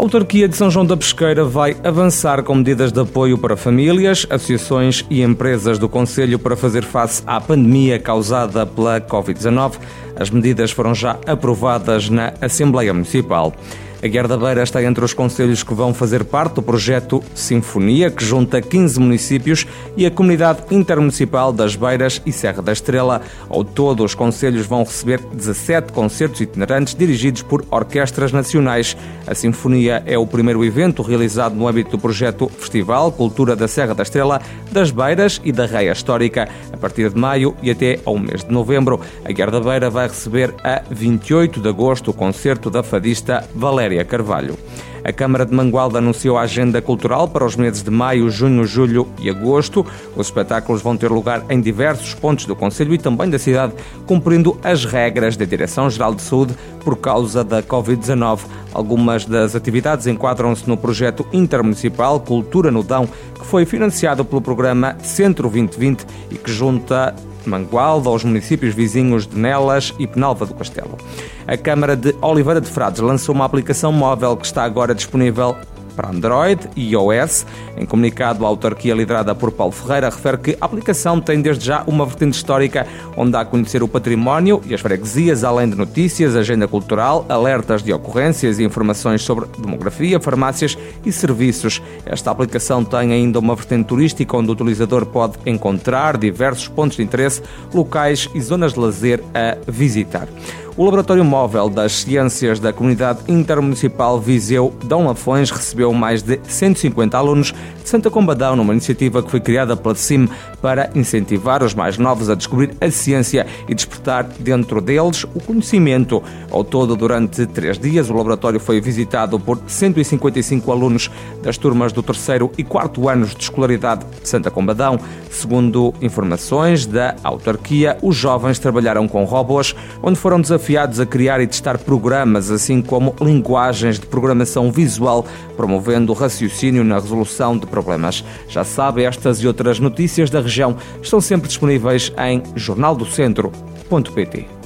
A autarquia de São João da Pesqueira vai avançar com medidas de apoio para famílias, associações e empresas do Conselho para fazer face à pandemia causada pela Covid-19. As medidas foram já aprovadas na Assembleia Municipal. A Guerra da Beira está entre os conselhos que vão fazer parte do projeto Sinfonia, que junta 15 municípios e a comunidade intermunicipal das Beiras e Serra da Estrela. Ao todo, os conselhos vão receber 17 concertos itinerantes dirigidos por orquestras nacionais. A Sinfonia é o primeiro evento realizado no âmbito do projeto Festival Cultura da Serra da Estrela, das Beiras e da Reia Histórica. A partir de maio e até ao mês de novembro, a Guerra da Beira vai receber a 28 de agosto o concerto da fadista Valéria. Valéria Carvalho. A Câmara de Mangualda anunciou a agenda cultural para os meses de maio, junho, julho e agosto. Os espetáculos vão ter lugar em diversos pontos do Conselho e também da cidade, cumprindo as regras da Direção-Geral de Saúde por causa da Covid-19. Algumas das atividades enquadram-se no projeto intermunicipal Cultura no Dão, que foi financiado pelo programa Centro 2020 e que junta Mangualda aos municípios vizinhos de Nelas e Penalva do Castelo. A Câmara de Oliveira de Frades lançou uma aplicação móvel que está agora disponível para Android e iOS. Em comunicado, a autarquia liderada por Paulo Ferreira refere que a aplicação tem desde já uma vertente histórica onde dá a conhecer o património e as freguesias, além de notícias, agenda cultural, alertas de ocorrências e informações sobre demografia, farmácias e serviços. Esta aplicação tem ainda uma vertente turística onde o utilizador pode encontrar diversos pontos de interesse, locais e zonas de lazer a visitar. O Laboratório Móvel das Ciências da Comunidade Intermunicipal Viseu Dão Lafões recebeu mais de 150 alunos de Santa Combadão numa iniciativa que foi criada pela CIM para incentivar os mais novos a descobrir a ciência e despertar dentro deles o conhecimento. Ao todo, durante três dias, o laboratório foi visitado por 155 alunos das turmas do terceiro e quarto anos de escolaridade de Santa Combadão. Segundo informações da autarquia, os jovens trabalharam com robôs, onde foram desafiados desafiados a criar e testar programas, assim como linguagens de programação visual, promovendo o raciocínio na resolução de problemas. Já sabe, estas e outras notícias da região estão sempre disponíveis em jornaldocentro.pt.